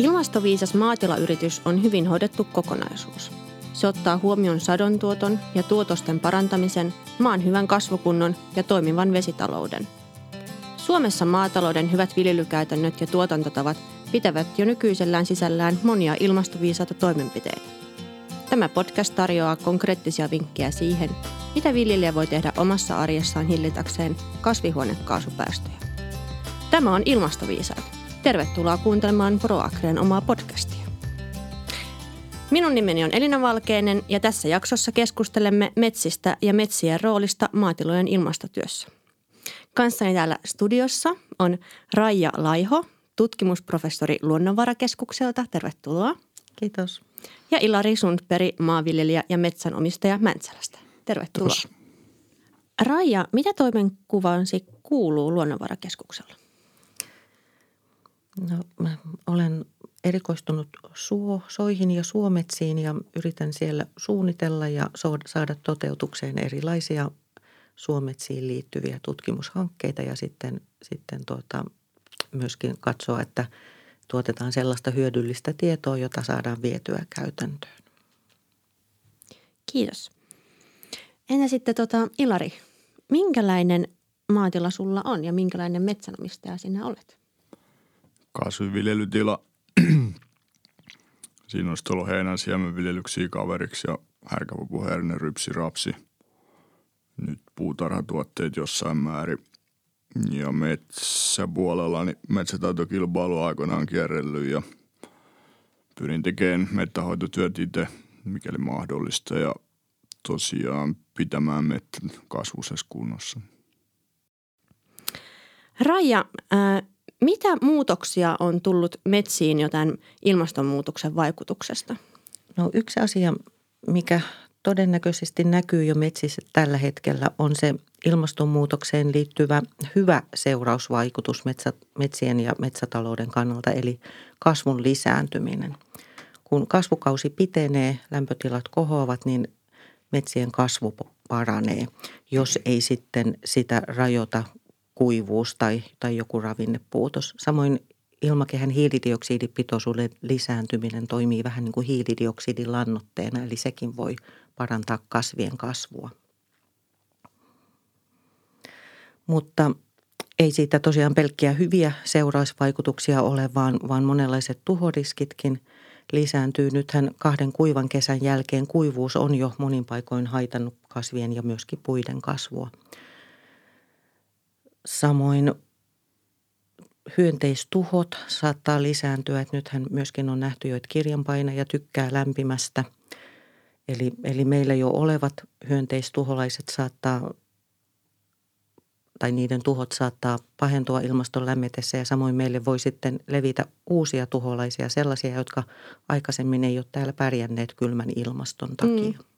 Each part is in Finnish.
Ilmastoviisas maatilayritys on hyvin hoidettu kokonaisuus. Se ottaa huomioon sadontuoton ja tuotosten parantamisen, maan hyvän kasvukunnon ja toimivan vesitalouden. Suomessa maatalouden hyvät viljelykäytännöt ja tuotantotavat pitävät jo nykyisellään sisällään monia ilmastoviisaita toimenpiteitä. Tämä podcast tarjoaa konkreettisia vinkkejä siihen, mitä viljelijä voi tehdä omassa arjessaan hillitäkseen kasvihuonekaasupäästöjä. Tämä on Ilmastoviisaat. Tervetuloa kuuntelemaan ProAgren omaa podcastia. Minun nimeni on Elina Valkeinen ja tässä jaksossa keskustelemme metsistä ja metsien roolista maatilojen ilmastotyössä. Kanssani täällä studiossa on Raija Laiho, tutkimusprofessori Luonnonvarakeskukselta. Tervetuloa. Kiitos. Ja Ilari Sundperi, maanviljelijä ja metsänomistaja Mäntsälästä. Tervetuloa. Kiitos. Raija, mitä toimenkuvaansi kuuluu Luonnonvarakeskuksella? No, mä olen erikoistunut suo, soihin ja suometsiin ja yritän siellä suunnitella ja saada toteutukseen erilaisia suometsiin liittyviä tutkimushankkeita ja sitten, sitten tuota, myöskin katsoa, että tuotetaan sellaista hyödyllistä tietoa, jota saadaan vietyä käytäntöön. Kiitos. Entä sitten tota, Ilari, minkälainen maatila sulla on ja minkälainen metsänomistaja sinä olet? Kasviviljelytila. Siinä olisi tullut heinän siemenviljelyksiä kaveriksi ja härkäpupuherinen rypsi rapsi. Nyt puutarhatuotteet jossain määrin. Ja metsäpuolella niin metsätaitokilpailu aikoinaan kierrellyt ja pyrin tekemään mettähoitotyöt itse, mikäli mahdollista ja tosiaan pitämään metsän kasvusessa kunnossa. Raija, äh, mitä muutoksia on tullut metsiin jo tämän ilmastonmuutoksen vaikutuksesta? No yksi asia, mikä todennäköisesti näkyy jo metsissä tällä hetkellä, on se ilmastonmuutokseen liittyvä hyvä seurausvaikutus metsien ja metsätalouden kannalta, eli kasvun lisääntyminen. Kun kasvukausi pitenee, lämpötilat kohoavat, niin metsien kasvu paranee, jos ei sitten sitä rajoita kuivuus tai, tai joku ravinnepuutos. Samoin ilmakehän hiilidioksidipitoisuuden lisääntyminen toimii vähän niin kuin hiilidioksidin lannoitteena, eli sekin voi parantaa kasvien kasvua. Mutta ei siitä tosiaan pelkkiä hyviä seurausvaikutuksia ole, vaan, vaan monenlaiset tuhoriskitkin lisääntyy. Nythän kahden kuivan kesän jälkeen kuivuus on jo monin paikoin haitannut kasvien ja myöskin puiden kasvua. Samoin hyönteistuhot saattaa lisääntyä. Että nythän myöskin on nähty jo, että kirjanpainaja tykkää lämpimästä. Eli, eli meillä jo olevat hyönteistuholaiset saattaa tai niiden tuhot saattaa pahentua ilmaston lämmetessä ja samoin meille voi sitten levitä uusia tuholaisia, sellaisia, jotka aikaisemmin ei ole täällä pärjänneet kylmän ilmaston takia. Mm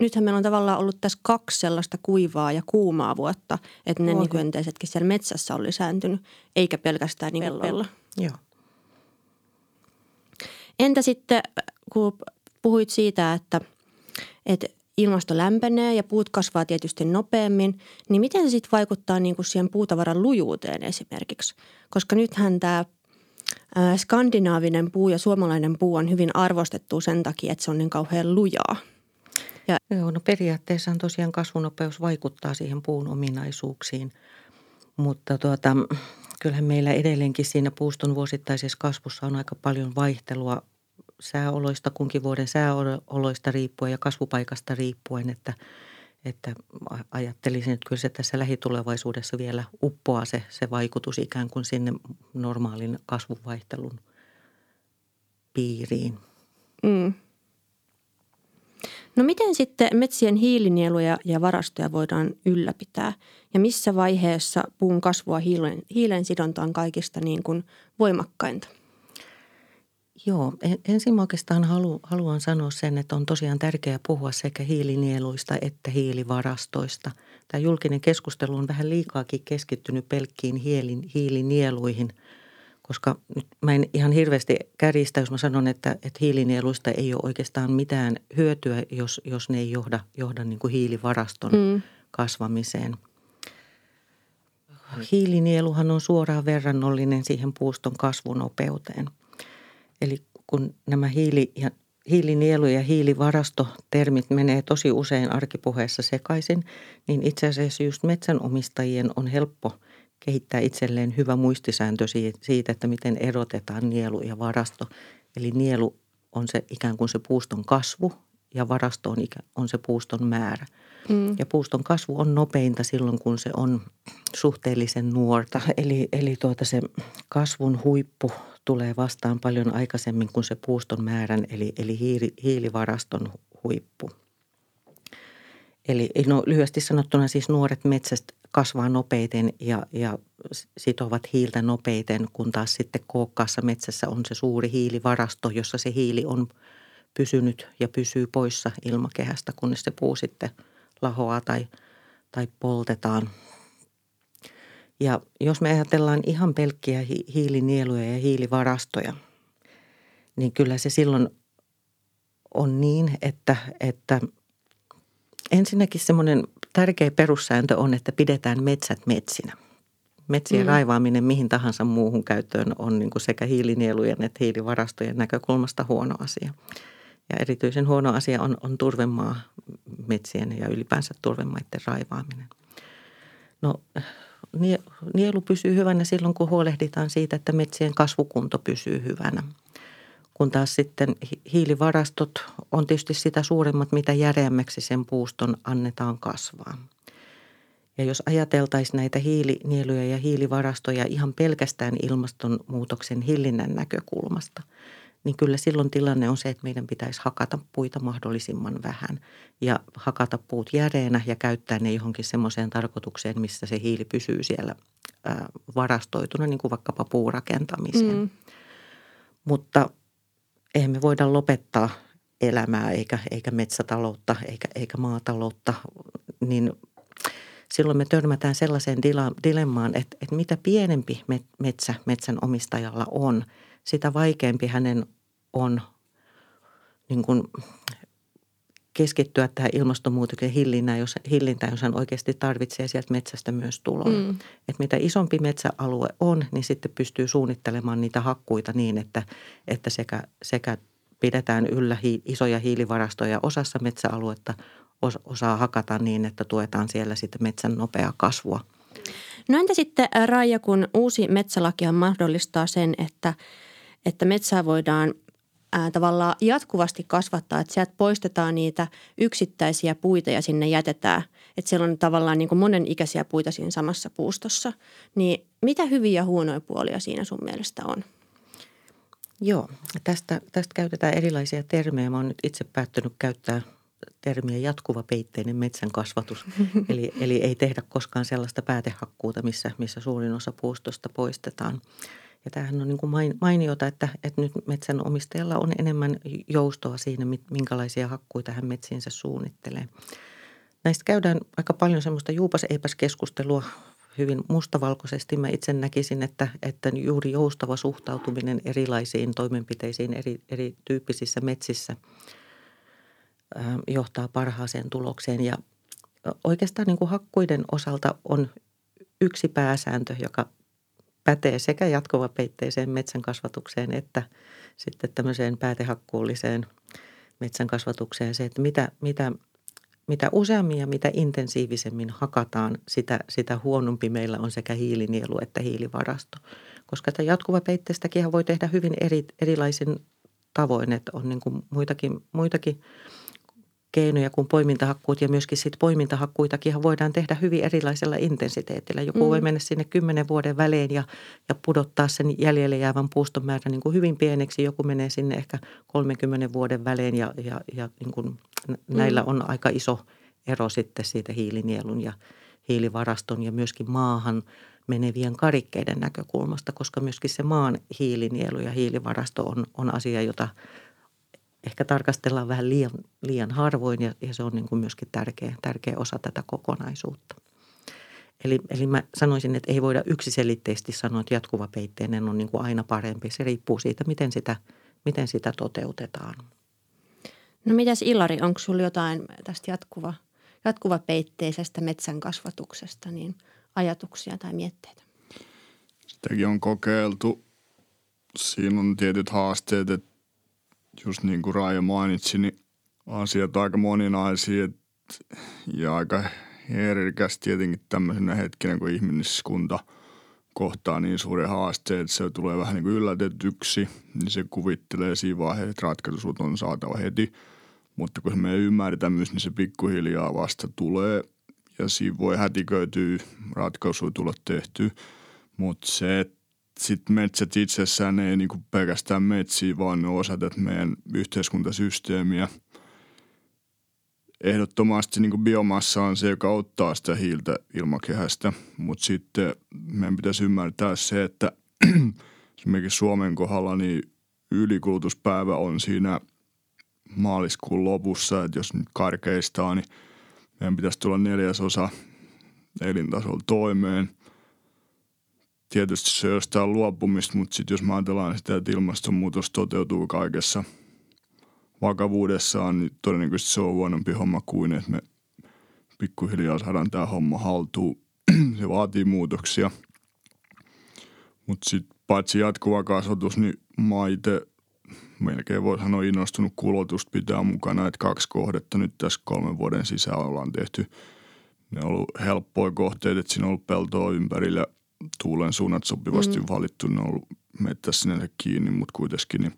nythän meillä on tavallaan ollut tässä kaksi sellaista kuivaa ja kuumaa vuotta, että ne niin hyönteisetkin siellä metsässä on lisääntynyt, eikä pelkästään niin pellolla. Joo. Entä sitten, kun puhuit siitä, että, että ilmasto lämpenee ja puut kasvaa tietysti nopeammin, niin miten se sitten vaikuttaa niin kuin siihen puutavaran lujuuteen esimerkiksi? Koska nythän tämä skandinaavinen puu ja suomalainen puu on hyvin arvostettu sen takia, että se on niin kauhean lujaa – ja, Joo, no periaatteessa tosiaan kasvunopeus vaikuttaa siihen puun ominaisuuksiin, mutta tuota, kyllähän meillä edelleenkin siinä puuston vuosittaisessa kasvussa on aika paljon vaihtelua sääoloista, kunkin vuoden sääoloista riippuen ja kasvupaikasta riippuen, että, että ajattelisin, että kyllä se tässä lähitulevaisuudessa vielä uppoaa se, se vaikutus ikään kuin sinne normaalin kasvuvaihtelun piiriin. Mm. No miten sitten metsien hiilinieluja ja varastoja voidaan ylläpitää ja missä vaiheessa puun kasvua hiilen, hiilen sidonta on kaikista niin kuin voimakkainta? Joo, ensin oikeastaan halu, haluan sanoa sen, että on tosiaan tärkeää puhua sekä hiilinieluista että hiilivarastoista. Tämä julkinen keskustelu on vähän liikaakin keskittynyt pelkkiin hiilin, hiilinieluihin – koska nyt mä en ihan hirveästi kärjistä, jos mä sanon, että, että hiilinieluista ei ole oikeastaan mitään hyötyä, jos, jos ne ei johda, johda niin kuin hiilivaraston mm. kasvamiseen. Hiilinieluhan on suoraan verrannollinen siihen puuston kasvunopeuteen. Eli kun nämä hiili- ja hiilinielu- ja hiilivarastotermit menee tosi usein arkipuheessa sekaisin, niin itse asiassa just metsänomistajien on helppo kehittää itselleen hyvä muistisääntö siitä, että miten erotetaan nielu ja varasto. Eli nielu on se ikään kuin se puuston kasvu ja varasto on, on se puuston määrä. Mm. Ja puuston kasvu on nopeinta silloin, kun se on suhteellisen nuorta. Eli, eli tuota se kasvun huippu tulee vastaan paljon aikaisemmin kuin se puuston määrän, eli, eli hiili, hiilivaraston huippu. Eli no, lyhyesti sanottuna siis nuoret metsästä kasvaa nopeiten ja, ja sitovat hiiltä nopeiten, kun taas sitten kookkaassa metsässä on se suuri hiilivarasto, jossa se hiili on pysynyt ja pysyy poissa ilmakehästä, kunnes se puu sitten lahoaa tai, tai poltetaan. Ja jos me ajatellaan ihan pelkkiä hiilinieluja ja hiilivarastoja, niin kyllä se silloin on niin, että, että ensinnäkin semmoinen tärkeä perussääntö on, että pidetään metsät metsinä. Metsien mm. raivaaminen mihin tahansa muuhun käyttöön on niin kuin sekä hiilinielujen että hiilivarastojen näkökulmasta huono asia. Ja erityisen huono asia on, on turvemaa metsien ja ylipäänsä turvemaiden raivaaminen. No nielu pysyy hyvänä silloin, kun huolehditaan siitä, että metsien kasvukunto pysyy hyvänä. Kun taas sitten hiilivarastot on tietysti sitä suuremmat, mitä järeämmäksi sen puuston annetaan kasvaa. Ja jos ajateltaisiin näitä hiilinieluja ja hiilivarastoja ihan pelkästään ilmastonmuutoksen hillinnän näkökulmasta – niin kyllä silloin tilanne on se, että meidän pitäisi hakata puita mahdollisimman vähän ja hakata puut järeenä ja käyttää ne johonkin semmoiseen tarkoitukseen, missä se hiili pysyy siellä varastoituna, niin kuin vaikkapa puurakentamiseen. Mm. Mutta eihän me voida lopettaa elämää eikä, eikä metsätaloutta eikä, eikä maataloutta, niin silloin me törmätään sellaiseen dilemmaan, että, että mitä pienempi metsä metsän omistajalla on – sitä vaikeampi hänen on niin kuin keskittyä tähän ilmastonmuutoksen hillintään, jos, hillintään, jos hän oikeasti tarvitsee sieltä metsästä myös tuloa. Mm. Et mitä isompi metsäalue on, niin sitten pystyy suunnittelemaan niitä hakkuita niin, että, että sekä, sekä pidetään yllä hi, isoja hiilivarastoja osassa metsäaluetta, os, osaa hakata niin, että tuetaan siellä sitten metsän nopeaa kasvua. No entä sitten Raija, kun uusi metsälaki on mahdollistaa sen, että – että metsää voidaan ää, tavallaan jatkuvasti kasvattaa, että sieltä poistetaan niitä yksittäisiä puita ja sinne jätetään. Että siellä on tavallaan niin kuin monenikäisiä puita siinä samassa puustossa. Niin mitä hyviä ja huonoja puolia siinä sun mielestä on? Joo, tästä, tästä käytetään erilaisia termejä. Mä oon nyt itse päättänyt käyttää termiä jatkuva peitteinen metsän kasvatus. eli, eli ei tehdä koskaan sellaista päätehakkuuta, missä, missä suurin osa puustosta poistetaan. Ja tämähän on niin kuin mainiota, että, että nyt metsänomistajalla on enemmän joustoa siinä, minkälaisia hakkuita hän metsiinsä suunnittelee. Näistä käydään aika paljon semmoista juupas-eipäs-keskustelua hyvin mustavalkoisesti. Mä itse näkisin, että, että juuri joustava suhtautuminen erilaisiin toimenpiteisiin eri, erityyppisissä metsissä johtaa parhaaseen tulokseen. Ja oikeastaan niin kuin hakkuiden osalta on yksi pääsääntö, joka pätee sekä jatkuvapeitteiseen metsän kasvatukseen että sitten tämmöiseen päätehakkuulliseen metsän kasvatukseen. Se, että mitä, mitä, mitä useammin ja mitä intensiivisemmin hakataan, sitä, sitä huonompi meillä on sekä hiilinielu että hiilivarasto. Koska tämä jatkuvapeitteistäkin voi tehdä hyvin eri, erilaisin tavoin, että on niin kuin muitakin, muitakin – keinoja kuin poimintahakkuut ja myöskin sit poimintahakkuitakin voidaan tehdä hyvin erilaisella intensiteetillä. Joku mm. voi mennä sinne kymmenen vuoden välein ja, ja pudottaa sen jäljelle jäävän puuston määrän niin kuin hyvin pieneksi. Joku menee sinne ehkä 30 vuoden välein ja, ja, ja niin kuin näillä mm. on aika iso ero sitten siitä hiilinielun ja hiilivaraston ja myöskin maahan menevien karikkeiden näkökulmasta, koska myöskin se maan hiilinielu ja hiilivarasto on, on asia, jota – ehkä tarkastellaan vähän liian, liian harvoin ja, ja se on niin kuin myöskin tärkeä, tärkeä osa tätä kokonaisuutta. Eli, eli mä sanoisin, että ei voida yksiselitteisesti sanoa, että jatkuva peitteinen on niin kuin aina parempi. Se riippuu siitä, miten sitä, miten sitä toteutetaan. No mitäs Ilari, onko sinulla jotain tästä jatkuva, jatkuva peitteisestä metsän kasvatuksesta, niin ajatuksia tai mietteitä? Sitäkin on kokeiltu siinä on tietyt haasteet, että just niin kuin Raija mainitsi, niin asiat aika moninaisia ja aika herkäs tietenkin tämmöisenä hetkenä, kun ihmiskunta kohtaa niin suuren haasteen, että se tulee vähän niin kuin yllätetyksi, niin se kuvittelee siinä vaiheessa, että ratkaisut on saatava heti. Mutta kun me ei ymmärretä myös, niin se pikkuhiljaa vasta tulee ja siinä voi hätiköityä ratkaisuja tulla tehtyä. Mutta se, että sitten metsät itsessään ei niinku pelkästään metsiä, vaan ne osa tätä meidän yhteiskuntasysteemiä. Ehdottomasti niin biomassa on se, joka ottaa sitä hiiltä ilmakehästä, mutta sitten meidän pitäisi ymmärtää se, että esimerkiksi Suomen kohdalla niin ylikulutuspäivä on siinä maaliskuun lopussa, että jos nyt karkeistaa, niin meidän pitäisi tulla neljäsosa elintasolla toimeen – tietysti se jostain luopumista, mutta sitten jos ajatellaan sitä, että ilmastonmuutos toteutuu kaikessa vakavuudessaan, niin todennäköisesti se on huonompi homma kuin, että me pikkuhiljaa saadaan tämä homma haltuun. se vaatii muutoksia. Mutta sitten paitsi jatkuva kasvatus, niin mä itse melkein voi sanoa innostunut kulotusta pitää mukana, että kaksi kohdetta nyt tässä kolmen vuoden sisällä ollaan tehty. Ne on ollut helppoja kohteita, että siinä on ollut peltoa ympärillä – tuulen suunnat sopivasti mm. valittu. Ne on ollut mettässä sinänsä kiinni, mutta kuitenkin, niin,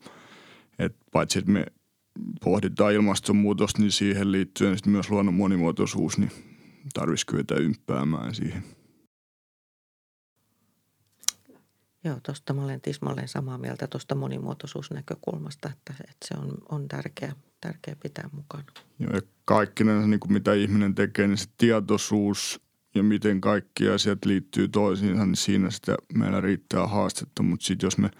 että paitsi että me pohditaan ilmastonmuutosta, niin siihen liittyen sitten myös luonnon monimuotoisuus, niin tarvitsisi kyetä ympäämään siihen. Joo, tuosta mä olen tismalleen samaa mieltä tuosta monimuotoisuusnäkökulmasta, että, että se on, on tärkeä, tärkeä pitää mukana. Joo, ja kaikki ne, niin kuin mitä ihminen tekee, niin se tietoisuus ja miten kaikki asiat liittyy toisiinsa, niin siinä sitä meillä riittää haastetta. Mutta sitten jos me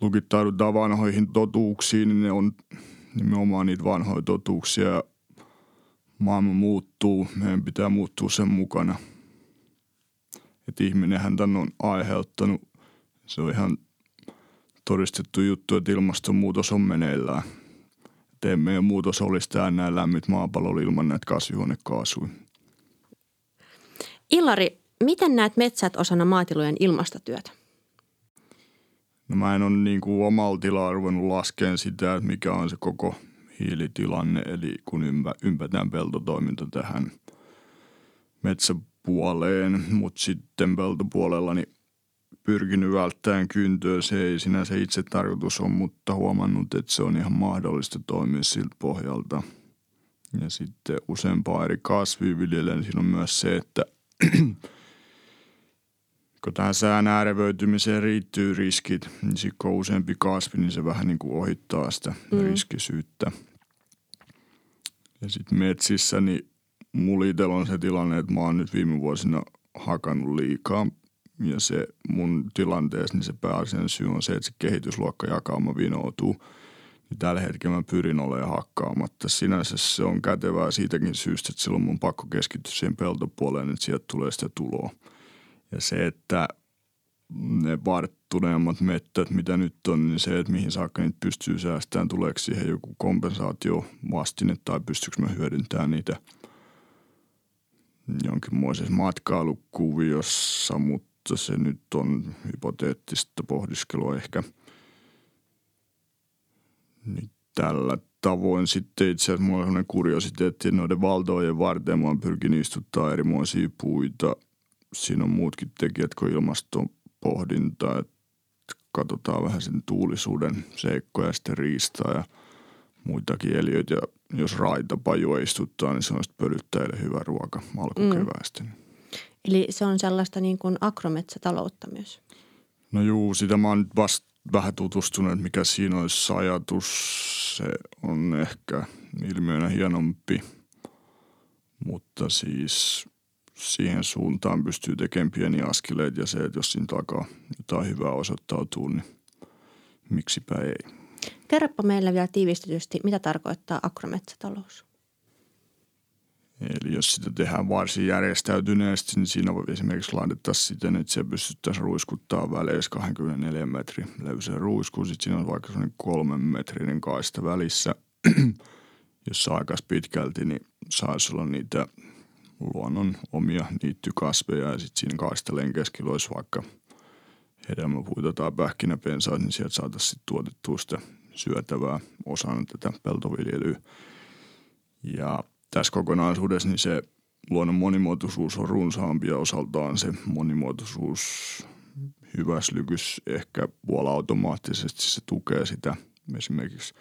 lukittaudutaan vanhoihin totuuksiin, niin ne on nimenomaan niitä vanhoja totuuksia. Maailma muuttuu, meidän pitää muuttua sen mukana. Että ihminenhän tämän on aiheuttanut. Se on ihan todistettu juttu, että ilmastonmuutos on meneillään. Että ei meidän muutos olisi tämä näin lämmit maapallolla ilman näitä kasvihuonekaasuja. Ilari, miten näet metsät osana maatilojen ilmastotyötä? No mä en ole niin kuin omalla tilalla ruvennut laskemaan sitä, että mikä on se koko hiilitilanne, eli kun ympä, ympätään peltotoiminta tähän metsäpuoleen, mutta sitten peltopuolella niin pyrkinyt välttämään kyntöä. Se ei sinänsä itse tarkoitus on, mutta huomannut, että se on ihan mahdollista toimia siltä pohjalta. Ja sitten useampaa eri kasvia viljelen. Siinä on myös se, että kun tähän sään äärevöitymiseen riittyy riskit, niin sitten kun on useampi kasvi, niin se vähän niin kuin ohittaa sitä mm. riskisyyttä. Ja sitten metsissä, niin mulla on se tilanne, että mä oon nyt viime vuosina hakannut liikaa. Ja se mun tilanteessa, niin se pääasiallinen syy on se, että se kehitysluokka jakauma vinoutuu – niin tällä hetkellä mä pyrin olemaan hakkaamatta. Sinänsä se on kätevää siitäkin syystä, että silloin mun pakko keskittyä siihen peltopuoleen, että sieltä tulee sitä tuloa. Ja se, että ne varttuneemmat mettät, mitä nyt on, niin se, että mihin saakka niitä pystyy säästämään, tuleeko siihen joku kompensaatio vastine tai pystyykö mä hyödyntämään niitä jonkinmoisessa matkailukuviossa, mutta se nyt on hypoteettista pohdiskelua ehkä – niin tällä tavoin sitten itse asiassa mulla on sellainen kuriositeetti, että noiden valtojen varten mä oon pyrkinyt istuttaa erimoisia puita. Siinä on muutkin tekijät kuin ilmastopohdinta, että katsotaan vähän sen tuulisuuden seikkoja, sitten riistaa ja muitakin eliöitä. Ja jos raitapaju istuttaa, niin se on sitten pölyttäjille hyvä ruoka alkukeväästä. Mm. Eli se on sellaista niin kuin akrometsätaloutta myös? No juu, sitä mä oon nyt vasta vähän tutustunut, mikä siinä olisi ajatus. Se on ehkä ilmiönä hienompi, mutta siis siihen suuntaan pystyy tekemään pieniä askeleita ja se, että jos siinä takaa jotain hyvää osoittautuu, niin miksipä ei. Kerropa meille vielä tiivistetysti, mitä tarkoittaa akrometsätalous? Eli jos sitä tehdään varsin järjestäytyneesti, niin siinä esimerkiksi laitettaisiin siten, että se pystyttäisiin ruiskuttaa väleissä 24 metri leyseen ruiskuun. Sitten siinä on vaikka sellainen kolmen metrinen kaista välissä, jossa aika pitkälti niin saisi olla niitä luonnon omia niittykasveja ja sitten siinä kaisteleen keskellä olisi vaikka hedelmäpuita tai pähkinäpensaat, niin sieltä saataisiin tuotettua sitä syötävää osana tätä peltoviljelyä. Ja tässä kokonaisuudessa niin se luonnon monimuotoisuus on runsaampi ja osaltaan se monimuotoisuus hyväslykys ehkä puolautomaattisesti se tukee sitä esimerkiksi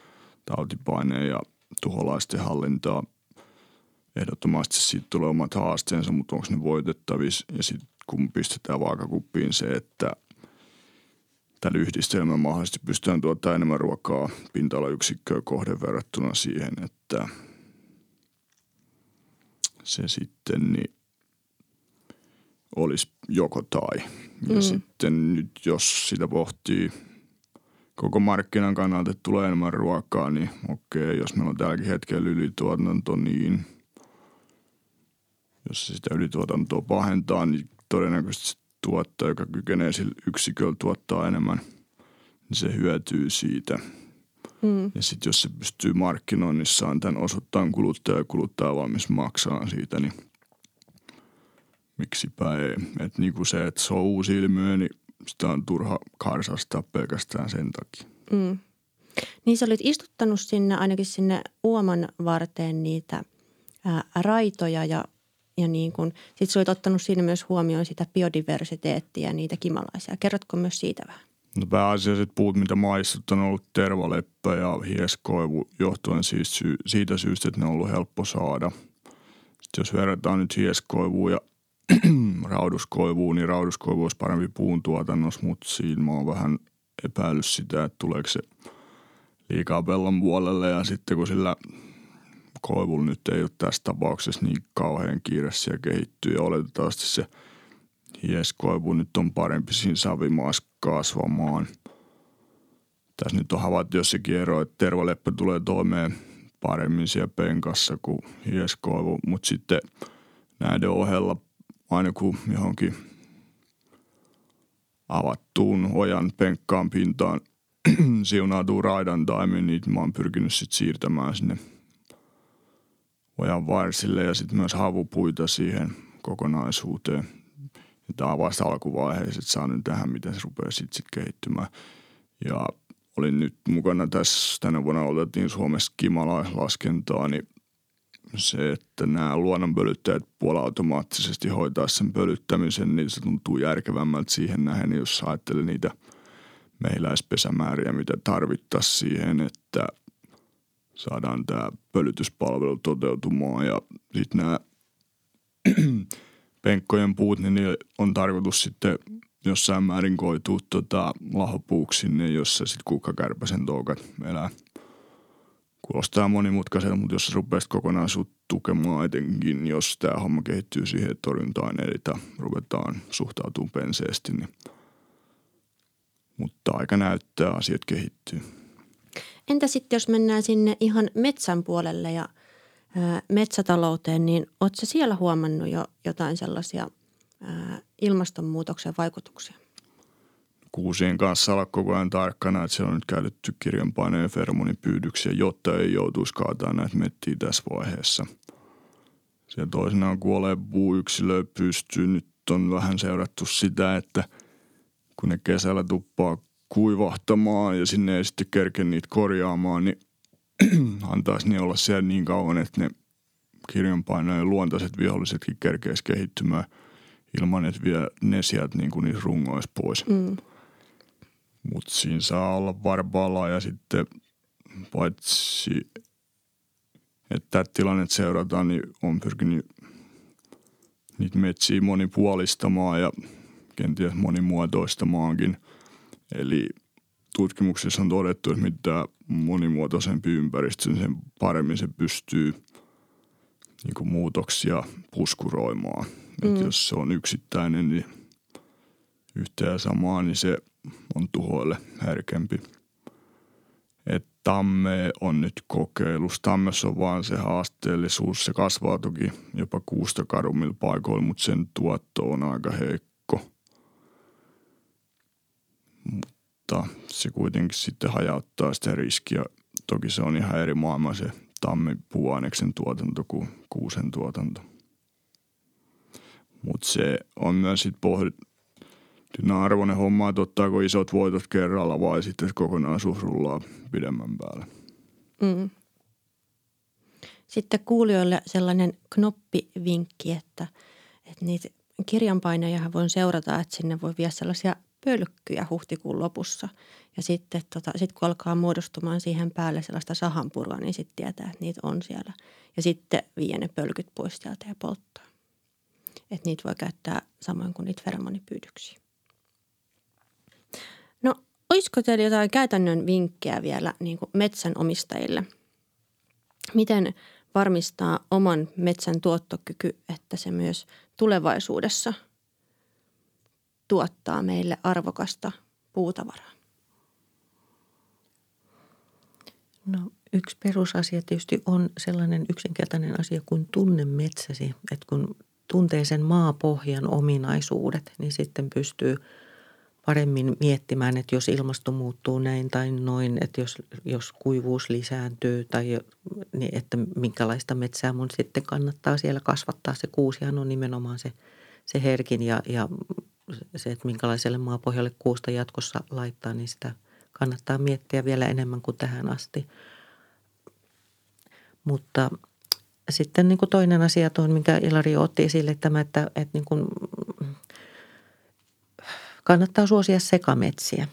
tautipaineen ja tuholaisten hallintaa. Ehdottomasti siitä tulee omat haasteensa, mutta onko ne voitettavissa ja sitten kun pistetään vaakakuppiin se, että tällä yhdistelmällä mahdollisesti pystytään tuottamaan enemmän ruokaa pinta-alayksikköä kohden verrattuna siihen, että se sitten niin olisi joko tai. Ja mm. sitten nyt jos sitä pohtii koko markkinan kannalta, että tulee enemmän ruokaa, niin okei, jos meillä on tälläkin hetkellä ylituotanto, niin jos se sitä ylituotantoa pahentaa, niin todennäköisesti tuottaja, joka kykenee sillä yksiköllä tuottaa enemmän, niin se hyötyy siitä. Mm. Ja sitten jos se pystyy markkinoinnissaan tämän osoittamaan kuluttaja ja kuluttaja valmis maksaa siitä, niin miksipä ei. Että niin kuin se, että se on uusi ilmiö, niin sitä on turha karsastaa pelkästään sen takia. Mm. Niin sä olit istuttanut sinne ainakin sinne uoman varteen niitä ää, raitoja ja ja niin kuin, sit sä olit ottanut siinä myös huomioon sitä biodiversiteettiä ja niitä kimalaisia. Kerrotko myös siitä vähän? No pääasialliset puut, mitä maissut on ollut tervaleppä ja hieskoivu johtuen siis sy- siitä syystä, että ne on ollut helppo saada. Sitten jos verrataan nyt hieskoivuun ja rauduskoivuun, niin rauduskoivu olisi parempi puun tuotannossa, mutta siinä mä oon vähän epäillyt sitä, että tuleeko se liikaa pellon puolelle ja sitten kun sillä koivulla nyt ei ole tässä tapauksessa niin kauhean kiireisiä kehittyy ja oletettavasti se hieskoivu nyt on parempi siinä savimaassa kasvamaan. Tässä nyt on havaittu jossakin ero, että tervaleppä tulee toimeen paremmin siellä penkassa kuin hieskoivu, mutta sitten näiden ohella aina kun johonkin avattuun ojan penkkaan pintaan siunautuu raidan taimi, niin mä oon pyrkinyt sitten siirtämään sinne – ojan varsille ja sitten myös havupuita siihen kokonaisuuteen. Tämä on vasta alkuvaiheessa, että saa nyt tähän, miten se rupeaa sitten sit kehittymään. Ja olin nyt mukana tässä, tänä vuonna otettiin Suomessa kimalaislaskentaa, niin se, että nämä luonnonpölyttäjät puolautomaattisesti hoitaa sen pölyttämisen, niin se tuntuu järkevämmältä siihen nähden, jos ajattelee niitä mehiläispesämääriä, mitä tarvittaisiin siihen, että – saadaan tämä pölytyspalvelu toteutumaan ja sitten nämä penkkojen puut, niin on tarkoitus sitten jossain määrin koituu tota lahopuuksi sinne, jossa sitten kukkakärpäsen toukat elää. Kuulostaa monimutkaiselta, mutta jos se rupeaa kokonaisuutta tukemaan etenkin, jos tämä homma kehittyy siihen, että torjunta-aineita ruvetaan suhtautumaan penseesti, niin mutta aika näyttää, asiat kehittyy. Entä sitten, jos mennään sinne ihan metsän puolelle ja metsätalouteen, niin oletko siellä huomannut jo jotain sellaisia ilmastonmuutoksen vaikutuksia? Kuusien kanssa olla koko ajan tarkkana, että siellä on nyt käytetty kirjanpaineen ja feromonipyydyksiä, jotta ei joutuisi kaataa näitä mettiä tässä vaiheessa. Siellä toisenaan kuolee puuyksilö pystyy. Nyt on vähän seurattu sitä, että kun ne kesällä tuppaa kuivahtamaan ja sinne ei sitten kerke niitä korjaamaan, niin antaisi ne olla siellä niin kauan, että ne kirjanpainojen luontaiset vihollisetkin kerkeisi kehittymään ilman, että vielä ne sieltä niin kuin niitä rungoisi pois. Mm. Mutta siinä saa olla varpaalla ja sitten paitsi, että tämä tilanne seurataan, niin on pyrkinyt niitä metsiä monipuolistamaan ja kenties monimuotoistamaankin – Eli tutkimuksissa on todettu, että mitä monimuotoisempi ympäristö, niin sen paremmin se pystyy niin kuin muutoksia puskuroimaan. Mm. Että jos se on yksittäinen, niin yhtä ja samaa, niin se on tuhoille herkempi. Et tamme on nyt kokeilussa. Tammessa on vaan se haasteellisuus. Se kasvaa toki jopa kuusta karummilla paikoilla, mutta sen tuotto on aika heikko mutta se kuitenkin sitten hajauttaa sitä riskiä. Toki se on ihan eri maailma se tammipuuaineksen tuotanto kuin kuusen tuotanto. Mutta se on myös sitten pohdit, arvoinen homma, että ottaako isot voitot kerralla vai sitten kokonaisuus rullaa pidemmän päälle. Mm. Sitten kuulijoille sellainen knoppivinkki, että, että niitä kirjanpainajahan voi seurata, että sinne voi viedä sellaisia pölkkyjä huhtikuun lopussa. Ja sitten tota, sit kun alkaa muodostumaan siihen päälle sellaista sahanpurua, niin sitten tietää, että niitä on siellä. Ja sitten vie ne pölkyt pois sieltä ja polttaa. Että niitä voi käyttää samoin kuin niitä feromonipyydyksiä. No, olisiko teillä jotain käytännön vinkkejä vielä niin kuin metsänomistajille? Miten varmistaa oman metsän tuottokyky, että se myös tulevaisuudessa tuottaa meille arvokasta puutavaraa? No yksi perusasia tietysti on sellainen yksinkertainen asia kuin tunne metsäsi. Että kun tuntee sen maapohjan ominaisuudet, niin sitten pystyy paremmin miettimään, että jos ilmasto muuttuu näin tai noin, että jos, jos kuivuus lisääntyy tai niin että minkälaista metsää mun sitten kannattaa siellä kasvattaa. Se kuusihan on nimenomaan se, se herkin ja, ja se, että minkälaiselle maapohjalle kuusta jatkossa laittaa, niin sitä kannattaa miettiä vielä enemmän kuin tähän asti. Mutta sitten niin kuin toinen asia tuon, minkä Ilari otti esille, tämä, että, että niin kuin kannattaa suosia sekametsiä.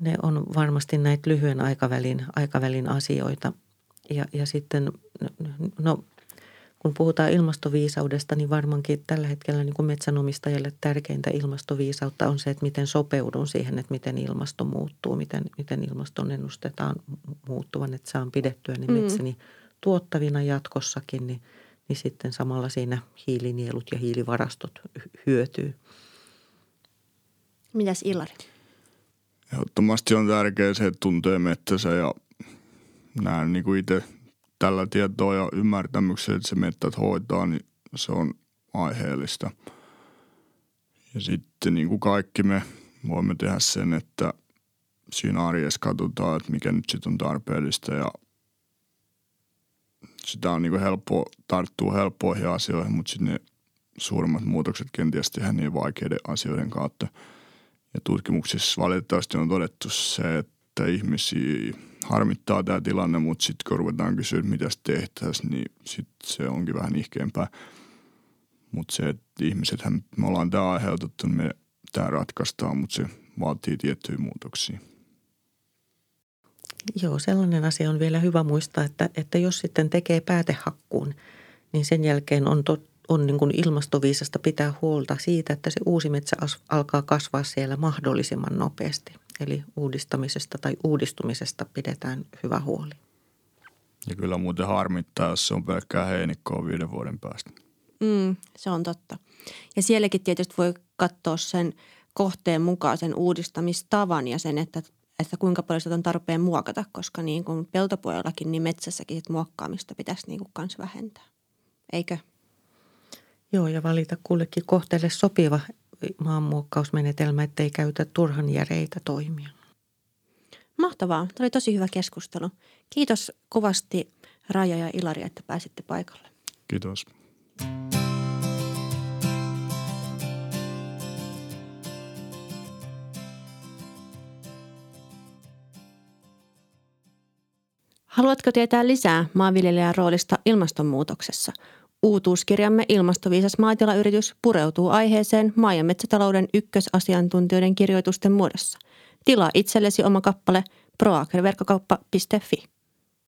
Ne on varmasti näitä lyhyen aikavälin, aikavälin asioita. Ja, ja sitten, no, kun puhutaan ilmastoviisaudesta, niin varmaankin tällä hetkellä niin kuin metsänomistajalle tärkeintä ilmastoviisautta on se, että miten sopeudun siihen, että miten ilmasto muuttuu, miten, miten ilmaston ennustetaan muuttuvan, että saan pidettyä niin metsäni mm tuottavina jatkossakin, niin, niin sitten samalla siinä hiilinielut ja hiilivarastot hyötyy. Mitäs Ilari? Ehdottomasti on tärkeää se, että tuntee mettänsä ja näen niin kuin itse tällä tietoa ja ymmärtämyksellä, että se mettät hoitaa, niin se on aiheellista. Ja sitten niin kuin kaikki me voimme tehdä sen, että siinä arjessa katsotaan, että mikä nyt sitten on tarpeellista ja sitä on niin helppo tarttua helppoihin asioihin, mutta sitten ne suurimmat muutokset kenties tehdään niin vaikeiden asioiden kautta. Ja tutkimuksissa valitettavasti on todettu se, että ihmisiä harmittaa tämä tilanne, mutta sitten kun ruvetaan kysyä, mitä tehtäisiin, niin sitten se onkin vähän ihkeämpää. Mutta se, että ihmisethän, me ollaan tämä aiheutettu, niin me tämä ratkaistaan, mutta se vaatii tiettyjä muutoksia. Joo, sellainen asia on vielä hyvä muistaa, että, että jos sitten tekee päätehakkuun, niin sen jälkeen on, to, on niin kuin ilmastoviisasta pitää huolta siitä, että se uusi metsä alkaa kasvaa siellä mahdollisimman nopeasti. Eli uudistamisesta tai uudistumisesta pidetään hyvä huoli. Ja kyllä muuten harmittaa, jos se on pelkkää heinikkoa viiden vuoden päästä. Mm, se on totta. Ja sielläkin tietysti voi katsoa sen kohteen mukaan sen uudistamistavan ja sen, että että kuinka paljon sitä on tarpeen muokata, koska niin kuin peltopuolellakin, niin metsässäkin sit muokkaamista pitäisi niin kuin kans vähentää. Eikö? Joo, ja valita kullekin kohteelle sopiva maanmuokkausmenetelmä, ettei käytä turhan järeitä toimia. Mahtavaa. Tämä oli tosi hyvä keskustelu. Kiitos kovasti Raja ja Ilari, että pääsitte paikalle. Kiitos. Haluatko tietää lisää maanviljelijän roolista ilmastonmuutoksessa? Uutuuskirjamme Ilmastoviisas maatilayritys pureutuu aiheeseen maa- ja metsätalouden ykkösasiantuntijoiden kirjoitusten muodossa. Tilaa itsellesi oma kappale proagriverkkokauppa.fi.